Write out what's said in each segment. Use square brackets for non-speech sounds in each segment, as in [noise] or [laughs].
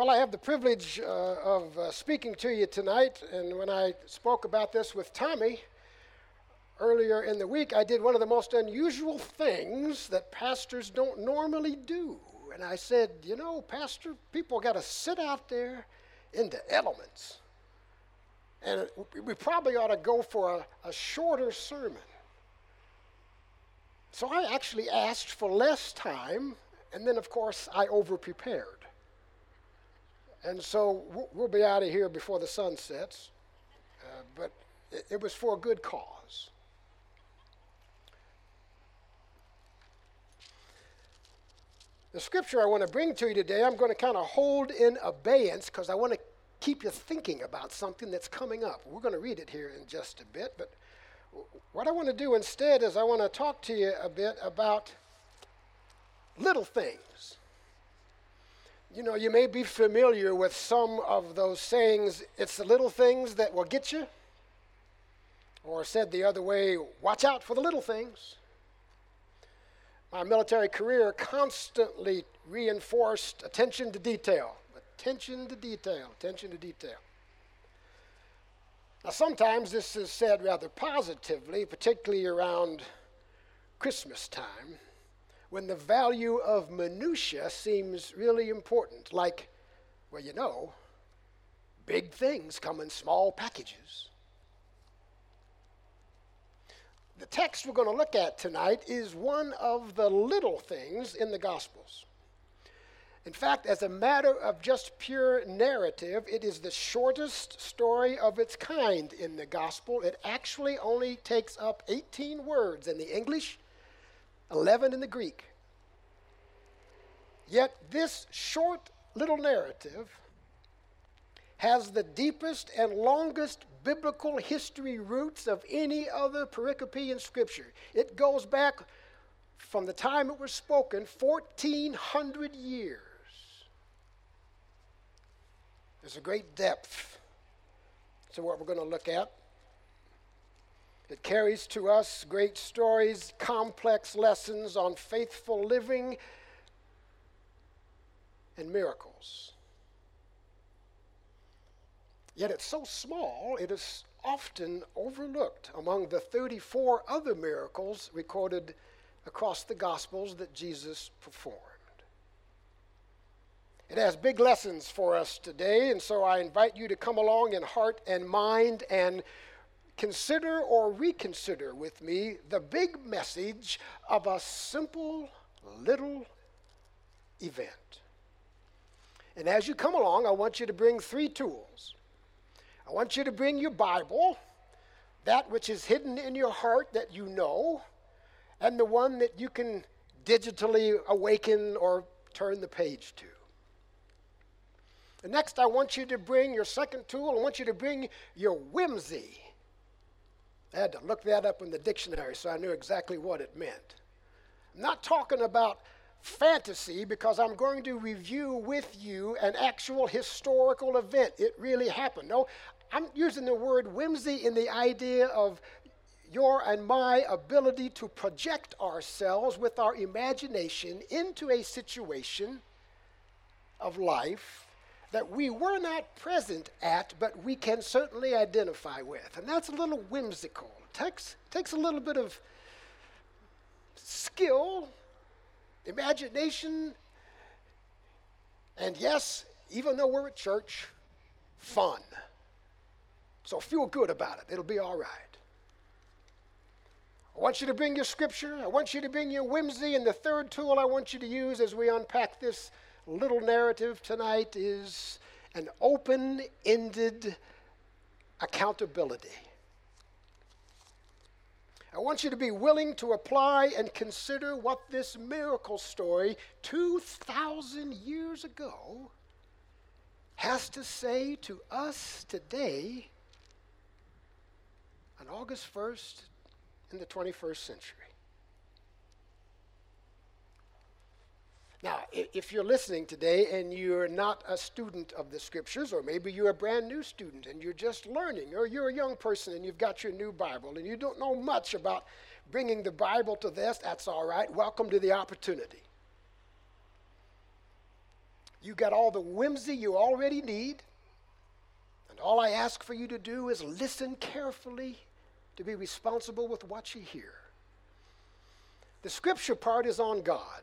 Well, I have the privilege uh, of uh, speaking to you tonight, and when I spoke about this with Tommy earlier in the week, I did one of the most unusual things that pastors don't normally do. And I said, You know, Pastor, people got to sit out there in the elements. And we probably ought to go for a, a shorter sermon. So I actually asked for less time, and then, of course, I over prepared. And so we'll be out of here before the sun sets. Uh, but it, it was for a good cause. The scripture I want to bring to you today, I'm going to kind of hold in abeyance because I want to keep you thinking about something that's coming up. We're going to read it here in just a bit, but what I want to do instead is I want to talk to you a bit about little things. You know, you may be familiar with some of those sayings, it's the little things that will get you. Or said the other way, watch out for the little things. My military career constantly reinforced attention to detail. Attention to detail, attention to detail. Now, sometimes this is said rather positively, particularly around Christmas time when the value of minutia seems really important, like, well, you know, big things come in small packages. The text we're going to look at tonight is one of the little things in the Gospels. In fact, as a matter of just pure narrative, it is the shortest story of its kind in the Gospel. It actually only takes up 18 words in the English 11 in the Greek. Yet this short little narrative has the deepest and longest biblical history roots of any other pericope in Scripture. It goes back from the time it was spoken 1,400 years. There's a great depth to what we're going to look at. It carries to us great stories, complex lessons on faithful living, and miracles. Yet it's so small, it is often overlooked among the 34 other miracles recorded across the Gospels that Jesus performed. It has big lessons for us today, and so I invite you to come along in heart and mind and consider or reconsider with me the big message of a simple little event. And as you come along, I want you to bring three tools. I want you to bring your Bible, that which is hidden in your heart that you know, and the one that you can digitally awaken or turn the page to. And next, I want you to bring your second tool. I want you to bring your whimsy. I had to look that up in the dictionary so I knew exactly what it meant. I'm not talking about fantasy because I'm going to review with you an actual historical event. It really happened. No, I'm using the word whimsy in the idea of your and my ability to project ourselves with our imagination into a situation of life that we were not present at, but we can certainly identify with. And that's a little whimsical. It takes, takes a little bit of skill, imagination, and yes, even though we're at church, fun. So feel good about it. It'll be all right. I want you to bring your scripture. I want you to bring your whimsy. And the third tool I want you to use as we unpack this little narrative tonight is an open ended accountability. I want you to be willing to apply and consider what this miracle story 2,000 years ago has to say to us today on August 1st in the 21st century. Now, if you're listening today and you're not a student of the scriptures, or maybe you're a brand new student and you're just learning, or you're a young person and you've got your new Bible and you don't know much about bringing the Bible to this, that's all right. Welcome to the opportunity. You got all the whimsy you already need. And all I ask for you to do is listen carefully to be responsible with what you hear. The scripture part is on God.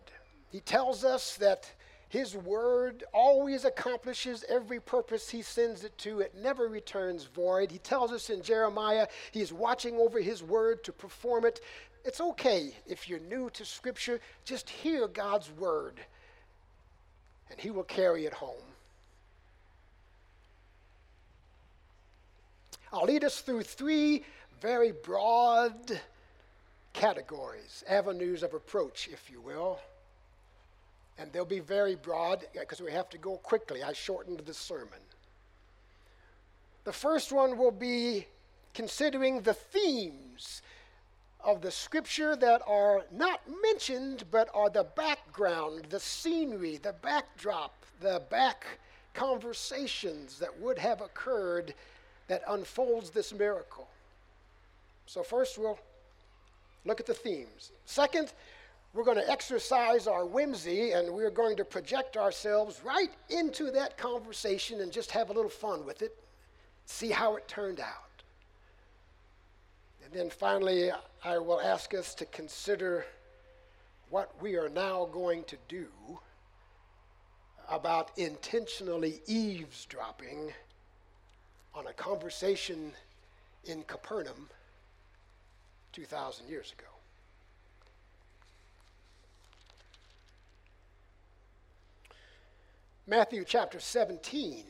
He tells us that His word always accomplishes every purpose He sends it to, it never returns void. He tells us in Jeremiah He's watching over His word to perform it. It's okay if you're new to scripture, just hear God's word and He will carry it home. I'll lead us through three very broad categories, avenues of approach, if you will. And they'll be very broad because we have to go quickly. I shortened the sermon. The first one will be considering the themes of the scripture that are not mentioned but are the background, the scenery, the backdrop, the back conversations that would have occurred that unfolds this miracle. So, first we'll look at the themes. Second, we're going to exercise our whimsy and we're going to project ourselves right into that conversation and just have a little fun with it, see how it turned out. And then finally, I will ask us to consider what we are now going to do about intentionally eavesdropping on a conversation in Capernaum 2,000 years ago. Matthew chapter 17.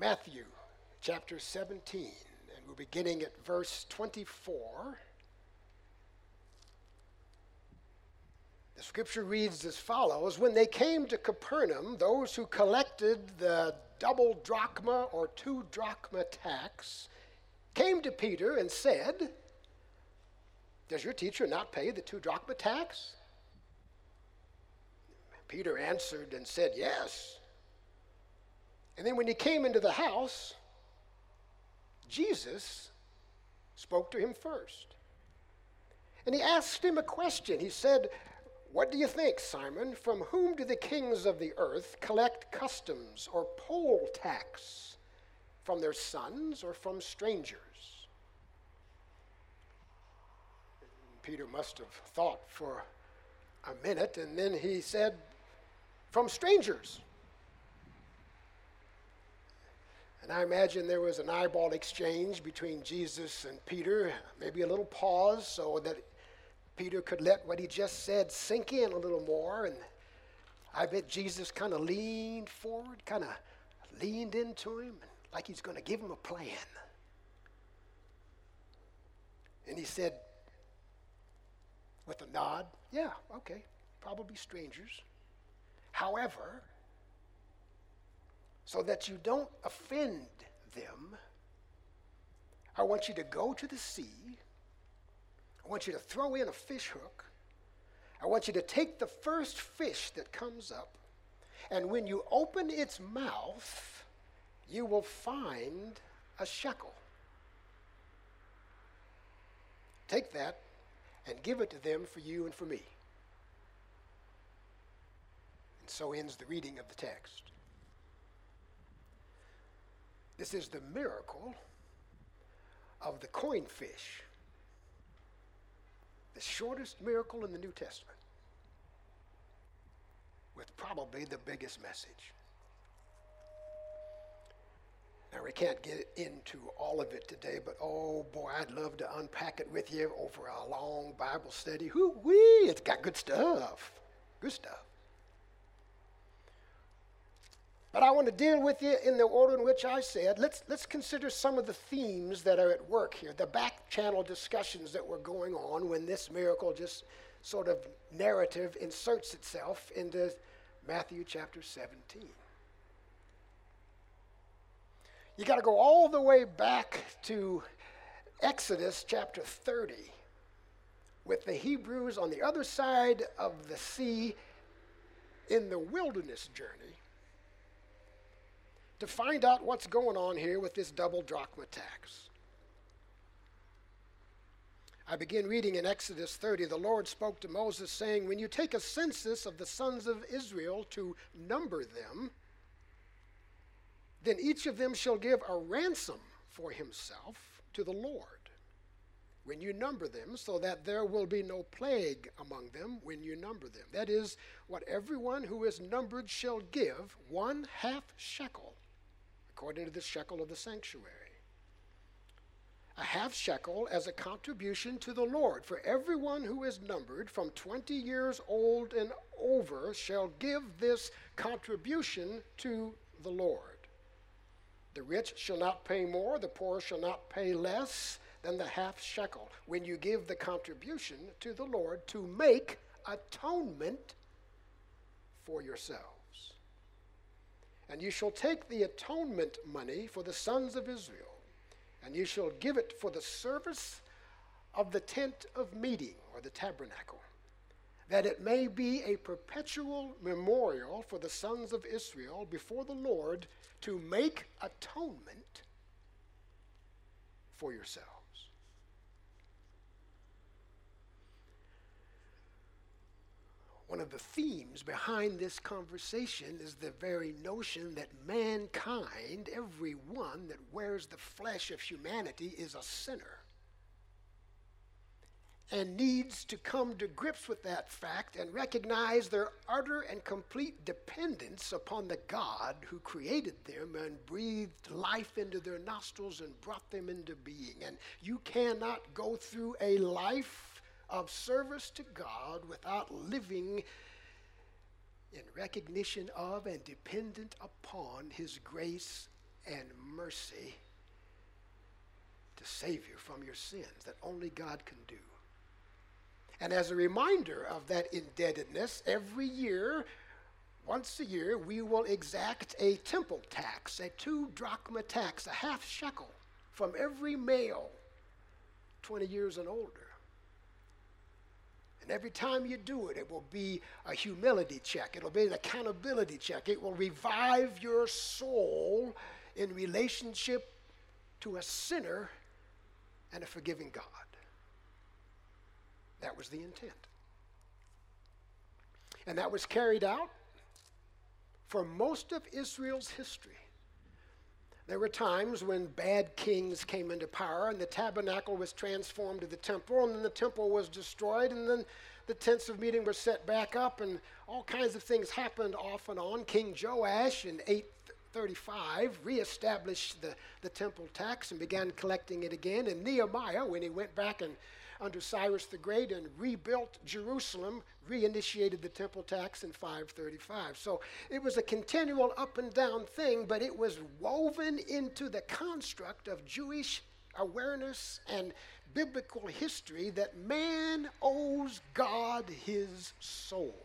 Matthew chapter 17. And we're beginning at verse 24. The scripture reads as follows When they came to Capernaum, those who collected the double drachma or two drachma tax came to Peter and said, Does your teacher not pay the two drachma tax? Peter answered and said, Yes. And then when he came into the house, Jesus spoke to him first. And he asked him a question. He said, What do you think, Simon? From whom do the kings of the earth collect customs or poll tax? From their sons or from strangers? Peter must have thought for a minute, and then he said, from strangers. And I imagine there was an eyeball exchange between Jesus and Peter, maybe a little pause so that Peter could let what he just said sink in a little more. And I bet Jesus kind of leaned forward, kind of leaned into him, like he's going to give him a plan. And he said, with a nod, yeah, okay, probably strangers. However, so that you don't offend them, I want you to go to the sea. I want you to throw in a fish hook. I want you to take the first fish that comes up, and when you open its mouth, you will find a shekel. Take that and give it to them for you and for me. And so ends the reading of the text. This is the miracle of the coin fish, the shortest miracle in the New Testament, with probably the biggest message. Now, we can't get into all of it today, but oh boy, I'd love to unpack it with you over a long Bible study. Whoo wee, it's got good stuff. Good stuff. But I want to deal with you in the order in which I said. Let's, let's consider some of the themes that are at work here, the back channel discussions that were going on when this miracle just sort of narrative inserts itself into Matthew chapter 17. You got to go all the way back to Exodus chapter 30 with the Hebrews on the other side of the sea in the wilderness journey to find out what's going on here with this double drachma tax. I begin reading in Exodus 30. The Lord spoke to Moses, saying, When you take a census of the sons of Israel to number them, then each of them shall give a ransom for himself to the Lord when you number them, so that there will be no plague among them when you number them. That is, what everyone who is numbered shall give, one half shekel, according to the shekel of the sanctuary. A half shekel as a contribution to the Lord. For everyone who is numbered from 20 years old and over shall give this contribution to the Lord. The rich shall not pay more, the poor shall not pay less than the half shekel when you give the contribution to the Lord to make atonement for yourselves. And you shall take the atonement money for the sons of Israel, and you shall give it for the service of the tent of meeting, or the tabernacle, that it may be a perpetual memorial for the sons of Israel before the Lord to make atonement for yourselves. One of the themes behind this conversation is the very notion that mankind, everyone that wears the flesh of humanity, is a sinner and needs to come to grips with that fact and recognize their utter and complete dependence upon the God who created them and breathed life into their nostrils and brought them into being. And you cannot go through a life of service to God without living in recognition of and dependent upon His grace and mercy to save you from your sins that only God can do. And as a reminder of that indebtedness, every year, once a year, we will exact a temple tax, a two drachma tax, a half shekel from every male 20 years and older. And every time you do it, it will be a humility check. It'll be an accountability check. It will revive your soul in relationship to a sinner and a forgiving God. That was the intent. And that was carried out for most of Israel's history. There were times when bad kings came into power and the tabernacle was transformed to the temple, and then the temple was destroyed, and then the tents of meeting were set back up, and all kinds of things happened off and on. King Joash in 835 reestablished the, the temple tax and began collecting it again. And Nehemiah, when he went back and under Cyrus the Great and rebuilt Jerusalem, reinitiated the temple tax in 535. So it was a continual up and down thing, but it was woven into the construct of Jewish awareness and biblical history that man owes God his soul.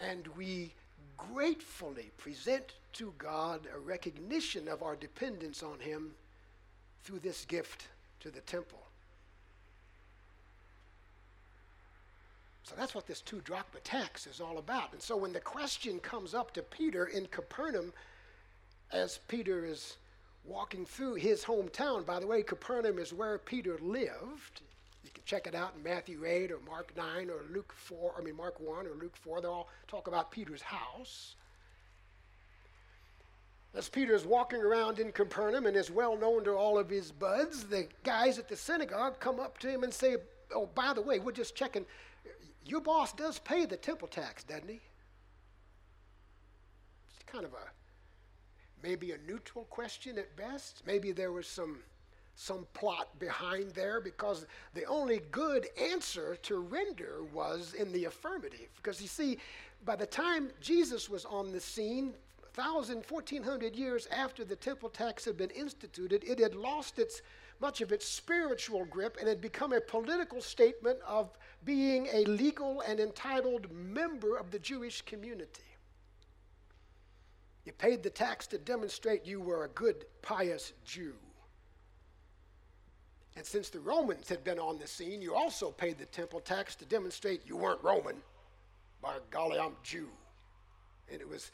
And we gratefully present to God a recognition of our dependence on him through this gift to the temple. So that's what this two drachma tax is all about. And so when the question comes up to Peter in Capernaum, as Peter is walking through his hometown, by the way, Capernaum is where Peter lived. You can check it out in Matthew 8 or Mark 9 or Luke 4, I mean, Mark 1 or Luke 4. They all talk about Peter's house. As Peter is walking around in Capernaum and is well known to all of his buds, the guys at the synagogue come up to him and say, Oh, by the way, we're just checking. Your boss does pay the temple tax, doesn't he? It's kind of a maybe a neutral question at best. Maybe there was some some plot behind there because the only good answer to render was in the affirmative. Because you see, by the time Jesus was on the scene, 1,000, 1,400 years after the temple tax had been instituted, it had lost its much of its spiritual grip and had become a political statement of being a legal and entitled member of the Jewish community. You paid the tax to demonstrate you were a good, pious Jew. And since the Romans had been on the scene, you also paid the temple tax to demonstrate you weren't Roman. By golly, I'm Jew. And it was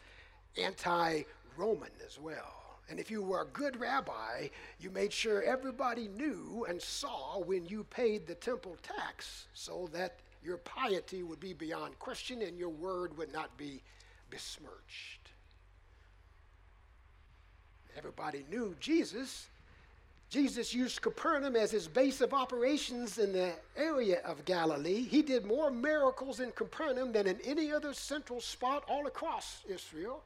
anti Roman as well. And if you were a good rabbi, you made sure everybody knew and saw when you paid the temple tax so that your piety would be beyond question and your word would not be besmirched. Everybody knew Jesus. Jesus used Capernaum as his base of operations in the area of Galilee. He did more miracles in Capernaum than in any other central spot all across Israel.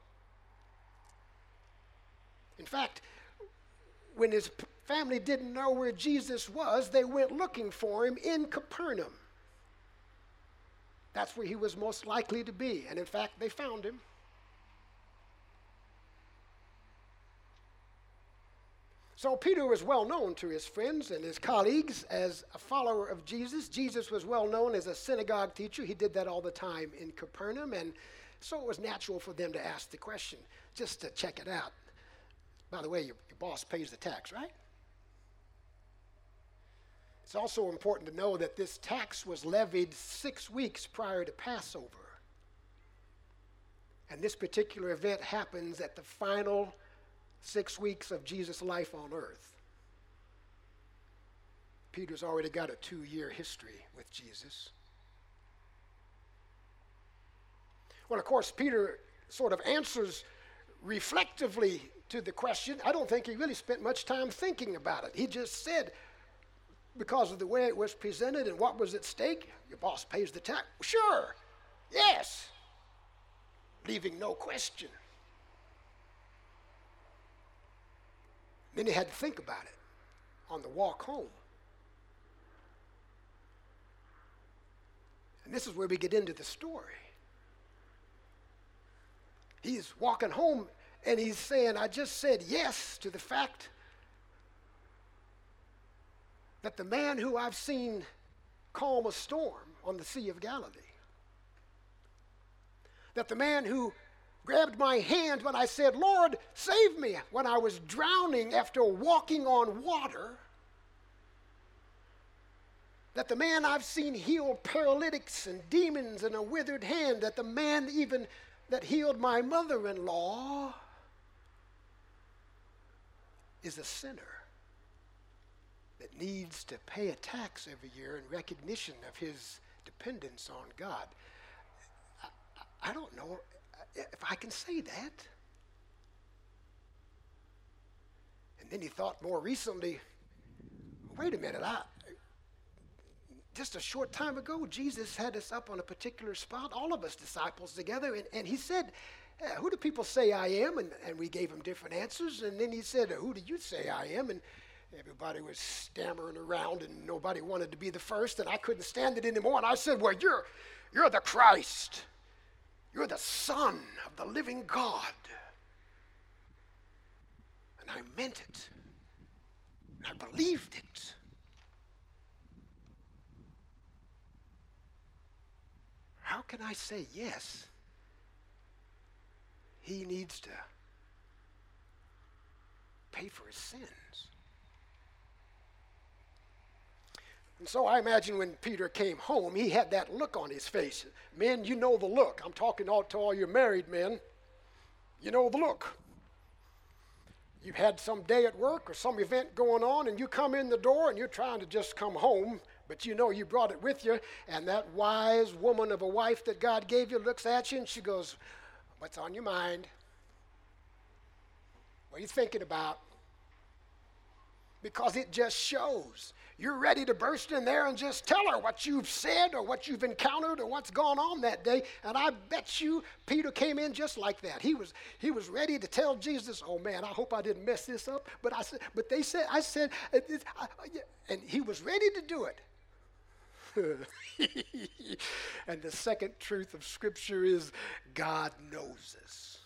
In fact, when his family didn't know where Jesus was, they went looking for him in Capernaum. That's where he was most likely to be. And in fact, they found him. So Peter was well known to his friends and his colleagues as a follower of Jesus. Jesus was well known as a synagogue teacher. He did that all the time in Capernaum. And so it was natural for them to ask the question just to check it out. By the way, your, your boss pays the tax, right? It's also important to know that this tax was levied six weeks prior to Passover. And this particular event happens at the final six weeks of Jesus' life on earth. Peter's already got a two year history with Jesus. Well, of course, Peter sort of answers reflectively to the question. I don't think he really spent much time thinking about it. He just said, because of the way it was presented and what was at stake, your boss pays the tax. Sure, yes, leaving no question. Then he had to think about it on the walk home. And this is where we get into the story. He's walking home and he's saying, I just said yes to the fact that the man who I've seen calm a storm on the Sea of Galilee, that the man who grabbed my hand when I said, Lord, save me, when I was drowning after walking on water, that the man I've seen heal paralytics and demons and a withered hand, that the man even that healed my mother in law is a sinner that needs to pay a tax every year in recognition of his dependence on God. I, I don't know if I can say that. And then he thought more recently, wait a minute, I, just a short time ago, Jesus had us up on a particular spot, all of us disciples together, and, and he said, Who do people say I am? And, and we gave him different answers. And then he said, Who do you say I am? And everybody was stammering around, and nobody wanted to be the first, and I couldn't stand it anymore. And I said, Well, you're, you're the Christ, you're the Son of the living God. And I meant it, and I believed it. How can I say yes? He needs to pay for his sins. And so I imagine when Peter came home, he had that look on his face. Men, you know the look. I'm talking all to all your married men. You know the look. You've had some day at work or some event going on, and you come in the door and you're trying to just come home but you know you brought it with you, and that wise woman of a wife that God gave you looks at you and she goes, What's on your mind? What are you thinking about? Because it just shows. You're ready to burst in there and just tell her what you've said or what you've encountered or what's gone on that day. And I bet you Peter came in just like that. He was he was ready to tell Jesus, "Oh man, I hope I didn't mess this up." But I said, but they said, I said, and he was ready to do it. [laughs] and the second truth of Scripture is God knows us.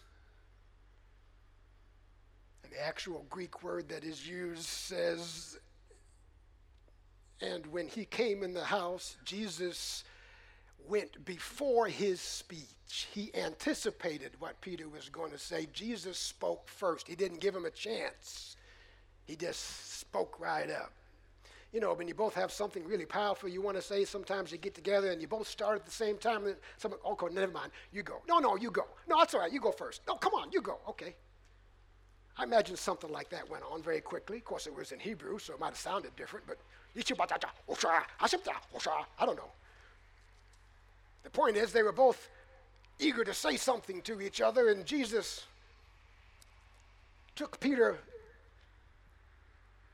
And the actual Greek word that is used says, and when he came in the house, Jesus went before his speech. He anticipated what Peter was going to say. Jesus spoke first. He didn't give him a chance, he just spoke right up you know, when you both have something really powerful you want to say, sometimes you get together and you both start at the same time. And someone, okay, never mind, you go. No, no, you go. No, that's all right, you go first. No, come on, you go. Okay. I imagine something like that went on very quickly. Of course, it was in Hebrew, so it might have sounded different, but I don't know. The point is, they were both eager to say something to each other, and Jesus took Peter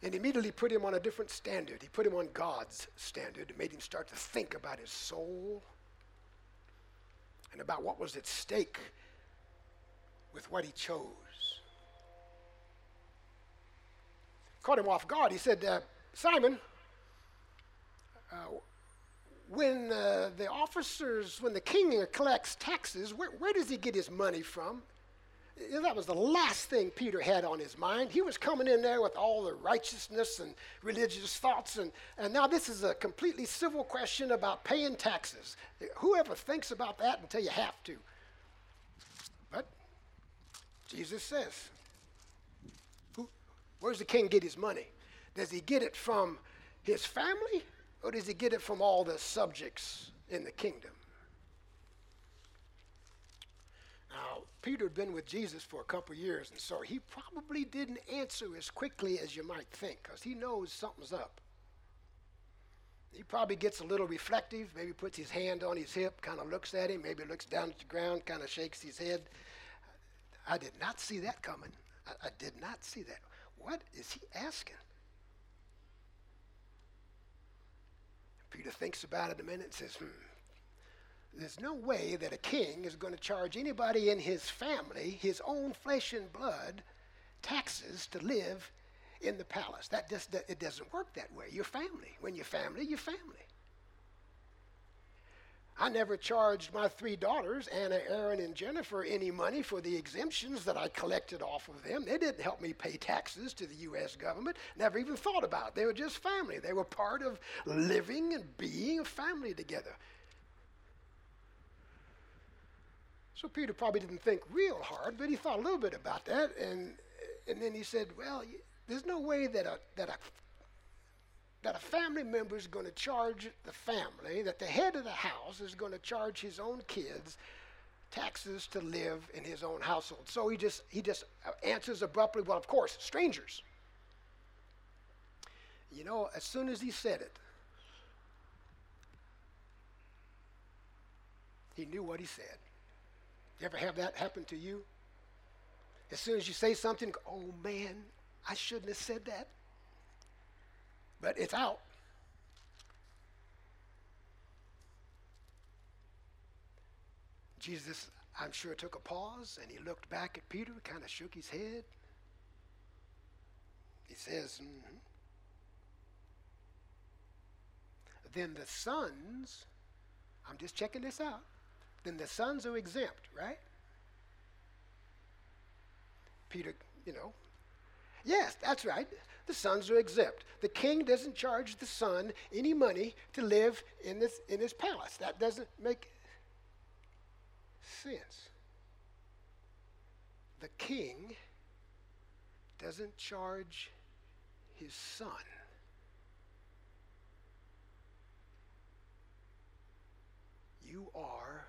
and immediately put him on a different standard. He put him on God's standard and made him start to think about his soul and about what was at stake with what he chose. Caught him off guard. He said, uh, Simon, uh, when uh, the officers, when the king collects taxes, where, where does he get his money from? that was the last thing Peter had on his mind. He was coming in there with all the righteousness and religious thoughts, and, and now this is a completely civil question about paying taxes. Whoever thinks about that until you have to? But Jesus says, where's the king get his money? Does he get it from his family, or does he get it from all the subjects in the kingdom? Now, Peter had been with Jesus for a couple years, and so he probably didn't answer as quickly as you might think, because he knows something's up. He probably gets a little reflective, maybe puts his hand on his hip, kind of looks at him, maybe looks down at the ground, kind of shakes his head. I did not see that coming. I, I did not see that. What is he asking? Peter thinks about it a minute and says, hmm, there's no way that a king is going to charge anybody in his family, his own flesh and blood, taxes to live in the palace. That just it doesn't work that way. Your family. When you're family, you're family. I never charged my three daughters, Anna, Erin, and Jennifer, any money for the exemptions that I collected off of them. They didn't help me pay taxes to the U.S. government. Never even thought about it. They were just family. They were part of living and being a family together. So Peter probably didn't think real hard, but he thought a little bit about that, and and then he said, "Well, there's no way that a that a that a family member is going to charge the family, that the head of the house is going to charge his own kids taxes to live in his own household." So he just he just uh, answers abruptly, "Well, of course, strangers." You know, as soon as he said it, he knew what he said. You ever have that happen to you? As soon as you say something, oh man, I shouldn't have said that. But it's out. Jesus, I'm sure, took a pause and he looked back at Peter, kind of shook his head. He says, mm-hmm. Then the sons, I'm just checking this out then the sons are exempt, right? Peter, you know. Yes, that's right. The sons are exempt. The king doesn't charge the son any money to live in this in his palace. That doesn't make sense. The king doesn't charge his son you are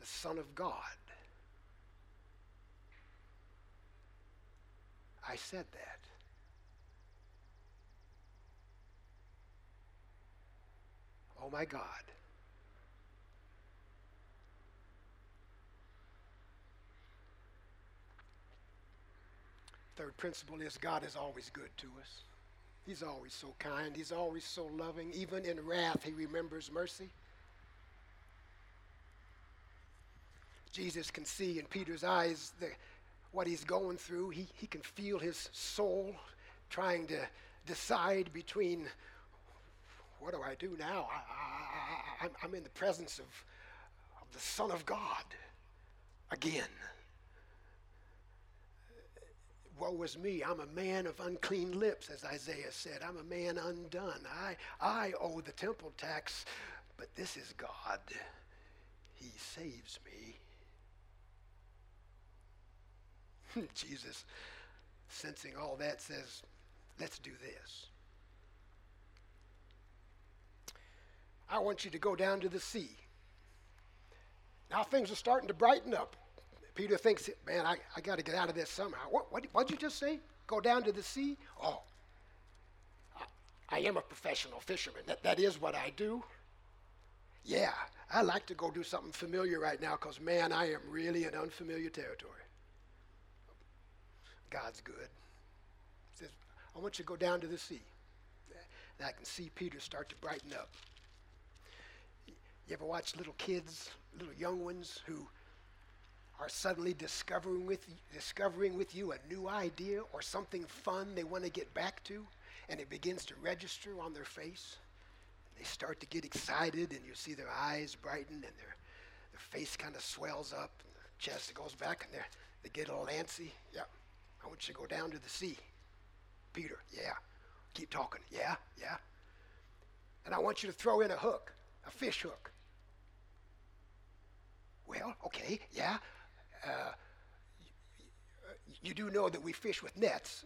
the Son of God. I said that. Oh my God. Third principle is God is always good to us. He's always so kind. He's always so loving. Even in wrath, He remembers mercy. Jesus can see in Peter's eyes the, what he's going through. He, he can feel his soul trying to decide between what do I do now? I, am in the presence of, of the Son of God again. Woe is me, I'm a man of unclean lips, as Isaiah said. I'm a man undone. I, I owe the temple tax, but this is God. He saves me. [laughs] Jesus, sensing all that, says, let's do this. I want you to go down to the sea. Now things are starting to brighten up. Peter thinks, man, I, I got to get out of this somehow. What, what, what'd you just say? Go down to the sea? Oh, I, I am a professional fisherman. That, that is what I do. Yeah, I like to go do something familiar right now because, man, I am really in unfamiliar territory. God's good. He says, I want you to go down to the sea. And I can see Peter start to brighten up. You ever watch little kids, little young ones who are suddenly discovering with, discovering with you a new idea or something fun they want to get back to, and it begins to register on their face? They start to get excited, and you see their eyes brighten, and their, their face kind of swells up, and their chest goes back, and they get a little antsy. Yeah, I want you to go down to the sea. Peter, yeah. Keep talking. Yeah, yeah. And I want you to throw in a hook, a fish hook. Okay, yeah. Uh, you do know that we fish with nets.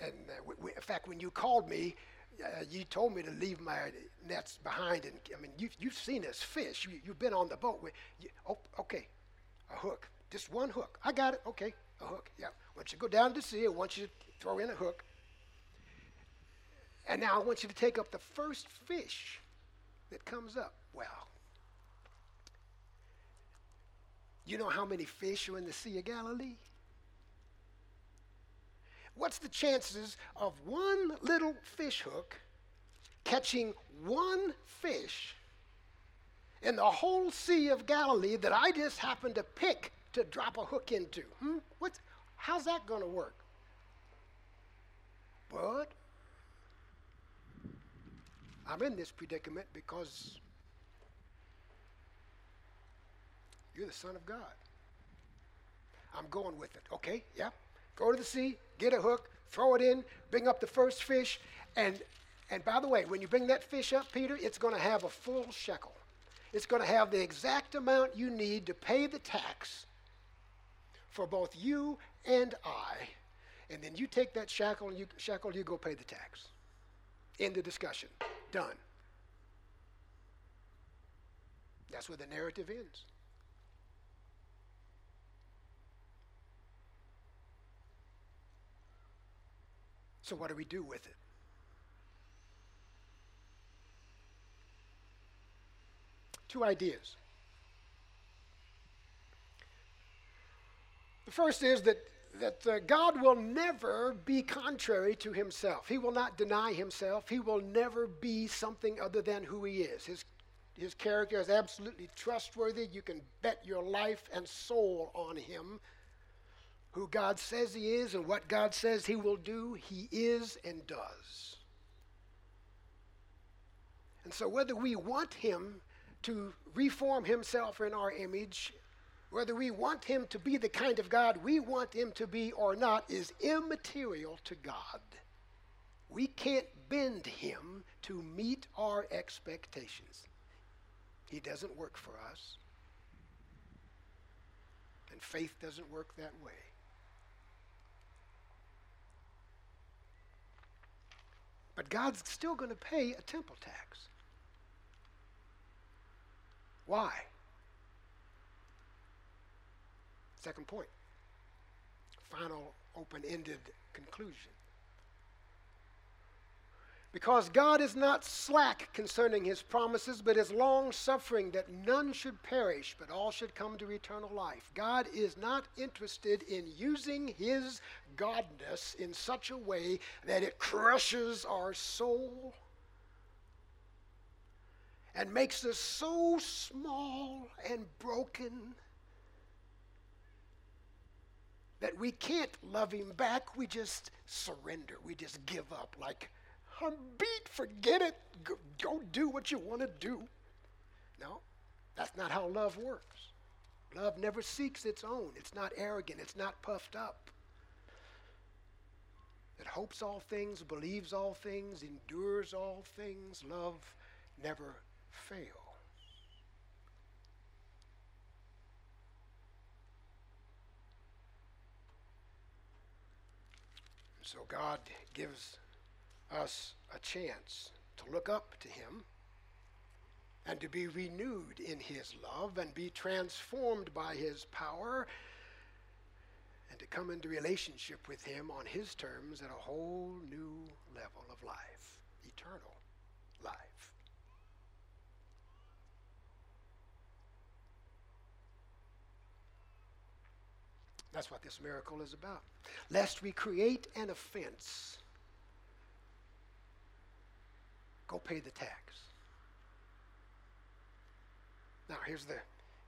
And uh, we, we, in fact, when you called me, uh, you told me to leave my nets behind. And I mean, you've, you've seen us fish. You, have been on the boat. You, oh, okay, a hook. Just one hook. I got it. Okay, a hook. Yeah. Once you go down to sea, I want you to throw in a hook. And now I want you to take up the first fish that comes up. Well, you know how many fish are in the Sea of Galilee? What's the chances of one little fish hook catching one fish in the whole Sea of Galilee that I just happened to pick to drop a hook into? Hmm? What's, how's that going to work? But I'm in this predicament because you're the Son of God. I'm going with it. Okay, yeah. Go to the sea, get a hook, throw it in, bring up the first fish, and and by the way, when you bring that fish up, Peter, it's going to have a full shekel. It's going to have the exact amount you need to pay the tax for both you and I. And then you take that shekel and you shekel, you go pay the tax. End the discussion. Done. That's where the narrative ends. So, what do we do with it? Two ideas. The first is that that uh, God will never be contrary to himself. He will not deny himself. He will never be something other than who he is. His, his character is absolutely trustworthy. You can bet your life and soul on him. Who God says he is and what God says he will do, he is and does. And so, whether we want him to reform himself in our image whether we want him to be the kind of God we want him to be or not is immaterial to God. We can't bend him to meet our expectations. He doesn't work for us. And faith doesn't work that way. But God's still going to pay a temple tax. Why? Second point. Final open ended conclusion. Because God is not slack concerning his promises, but is long suffering that none should perish, but all should come to eternal life. God is not interested in using his godness in such a way that it crushes our soul and makes us so small and broken that we can't love him back. We just surrender. We just give up. Like, I'm beat, forget it. Go, go do what you want to do. No, that's not how love works. Love never seeks its own. It's not arrogant. It's not puffed up. It hopes all things, believes all things, endures all things. Love never fails. So God gives us a chance to look up to Him and to be renewed in His love and be transformed by His power and to come into relationship with Him on His terms at a whole new level of life, eternal life. That's what this miracle is about. Lest we create an offense, go pay the tax. Now, here's the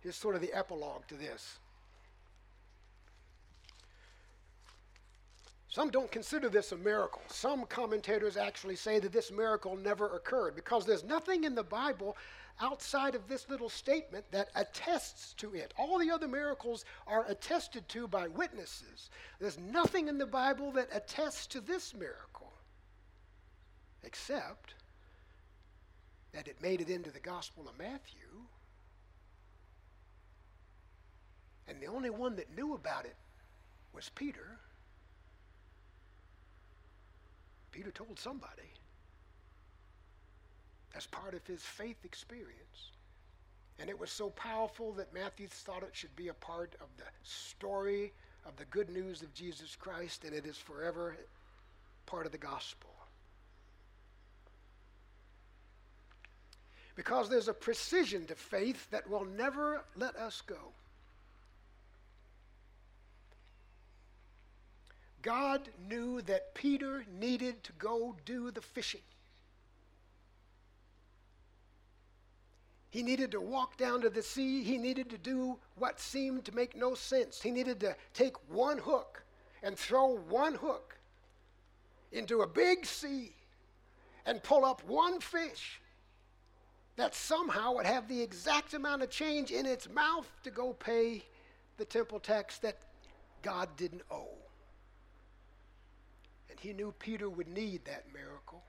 here's sort of the epilogue to this. Some don't consider this a miracle. Some commentators actually say that this miracle never occurred because there's nothing in the Bible outside of this little statement that attests to it. All the other miracles are attested to by witnesses. There's nothing in the Bible that attests to this miracle except that it made it into the Gospel of Matthew. And the only one that knew about it was Peter. Peter told somebody as part of his faith experience. And it was so powerful that Matthew thought it should be a part of the story of the good news of Jesus Christ, and it is forever part of the gospel. Because there's a precision to faith that will never let us go. God knew that Peter needed to go do the fishing. He needed to walk down to the sea. He needed to do what seemed to make no sense. He needed to take one hook and throw one hook into a big sea and pull up one fish that somehow would have the exact amount of change in its mouth to go pay the temple tax that God didn't owe. And he knew Peter would need that miracle,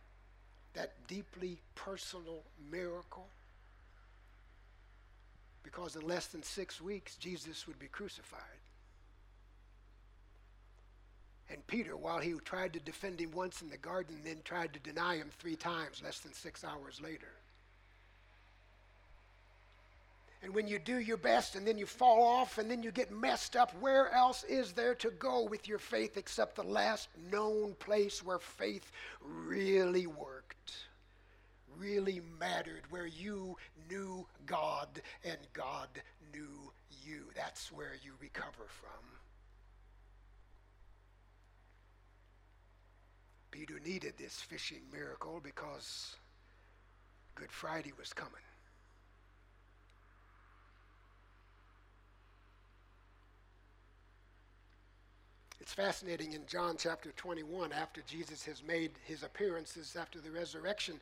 that deeply personal miracle. Because in less than six weeks, Jesus would be crucified. And Peter, while he tried to defend him once in the garden, then tried to deny him three times less than six hours later. And when you do your best and then you fall off and then you get messed up, where else is there to go with your faith except the last known place where faith really worked, really mattered, where you knew God and God knew you? That's where you recover from. Peter needed this fishing miracle because Good Friday was coming. It's fascinating in John chapter 21, after Jesus has made his appearances after the resurrection,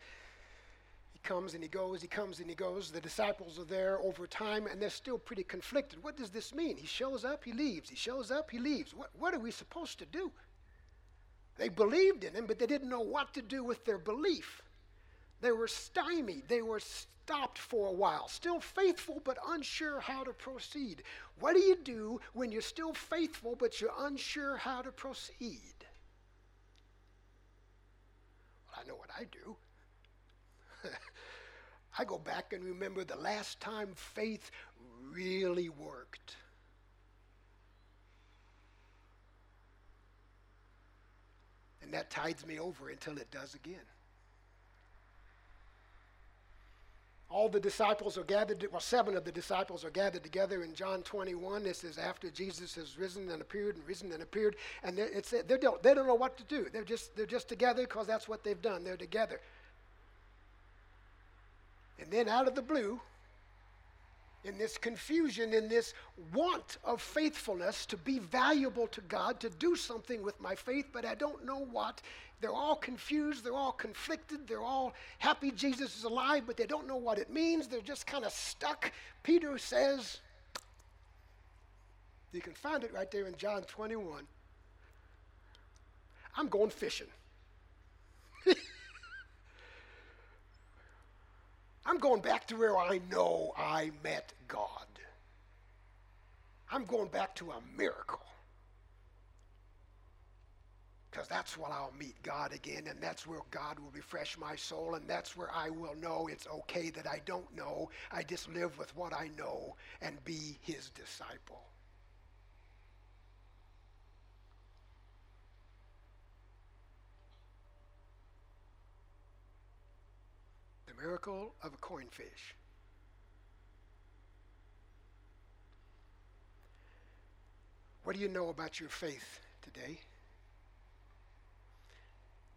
he comes and he goes, he comes and he goes. The disciples are there over time and they're still pretty conflicted. What does this mean? He shows up, he leaves. He shows up, he leaves. What, what are we supposed to do? They believed in him, but they didn't know what to do with their belief. They were stymied. They were stopped for a while, still faithful but unsure how to proceed. What do you do when you're still faithful but you're unsure how to proceed? Well, I know what I do. [laughs] I go back and remember the last time faith really worked. And that tides me over until it does again. All the disciples are gathered, well, seven of the disciples are gathered together in John 21. This is after Jesus has risen and appeared and risen and appeared. And it's, they, don't, they don't know what to do. They're just, they're just together because that's what they've done. They're together. And then out of the blue, in this confusion, in this want of faithfulness to be valuable to God, to do something with my faith, but I don't know what. They're all confused, they're all conflicted, they're all happy Jesus is alive, but they don't know what it means. They're just kind of stuck. Peter says, you can find it right there in John 21. I'm going fishing. [laughs] I'm going back to where I know I met God. I'm going back to a miracle. Because that's when I'll meet God again, and that's where God will refresh my soul, and that's where I will know it's okay that I don't know. I just live with what I know and be his disciple. Miracle of a coin fish. What do you know about your faith today?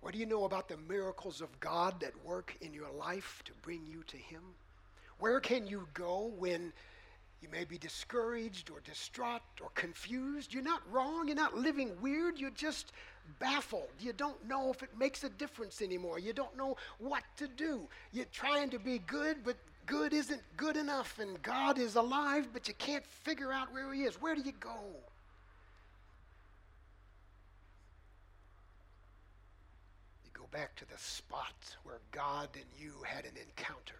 What do you know about the miracles of God that work in your life to bring you to Him? Where can you go when you may be discouraged or distraught or confused? You're not wrong. You're not living weird. You're just baffled. You don't know if it makes a difference anymore. You don't know what to do. You're trying to be good, but good isn't good enough. And God is alive, but you can't figure out where He is. Where do you go? You go back to the spot where God and you had an encounter,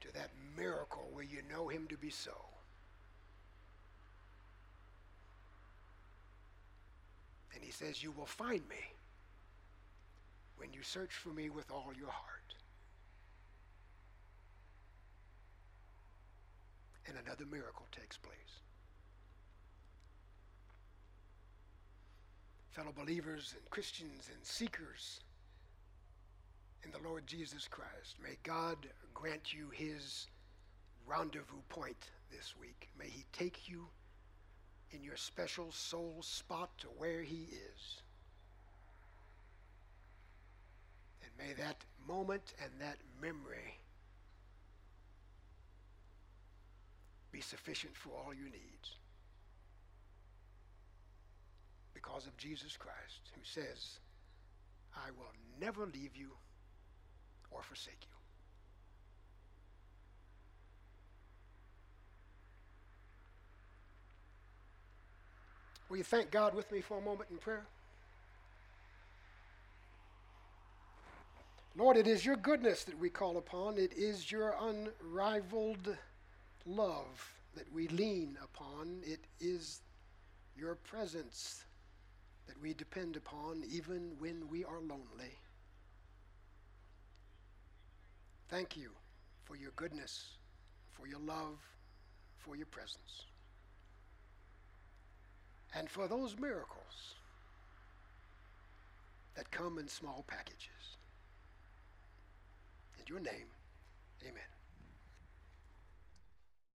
to that miracle where you know Him to be so. And He says, You will find me when you search for me with all your heart. And another miracle takes place. fellow believers and Christians and seekers in the Lord Jesus Christ. May God grant you his rendezvous point this week. May he take you in your special soul spot to where he is. And may that moment and that memory be sufficient for all your needs. Because of Jesus Christ, who says, I will never leave you or forsake you. Will you thank God with me for a moment in prayer? Lord, it is your goodness that we call upon. It is your unrivaled love that we lean upon. It is your presence that we depend upon even when we are lonely. Thank you for your goodness, for your love, for your presence, and for those miracles that come in small packages. In your name, amen.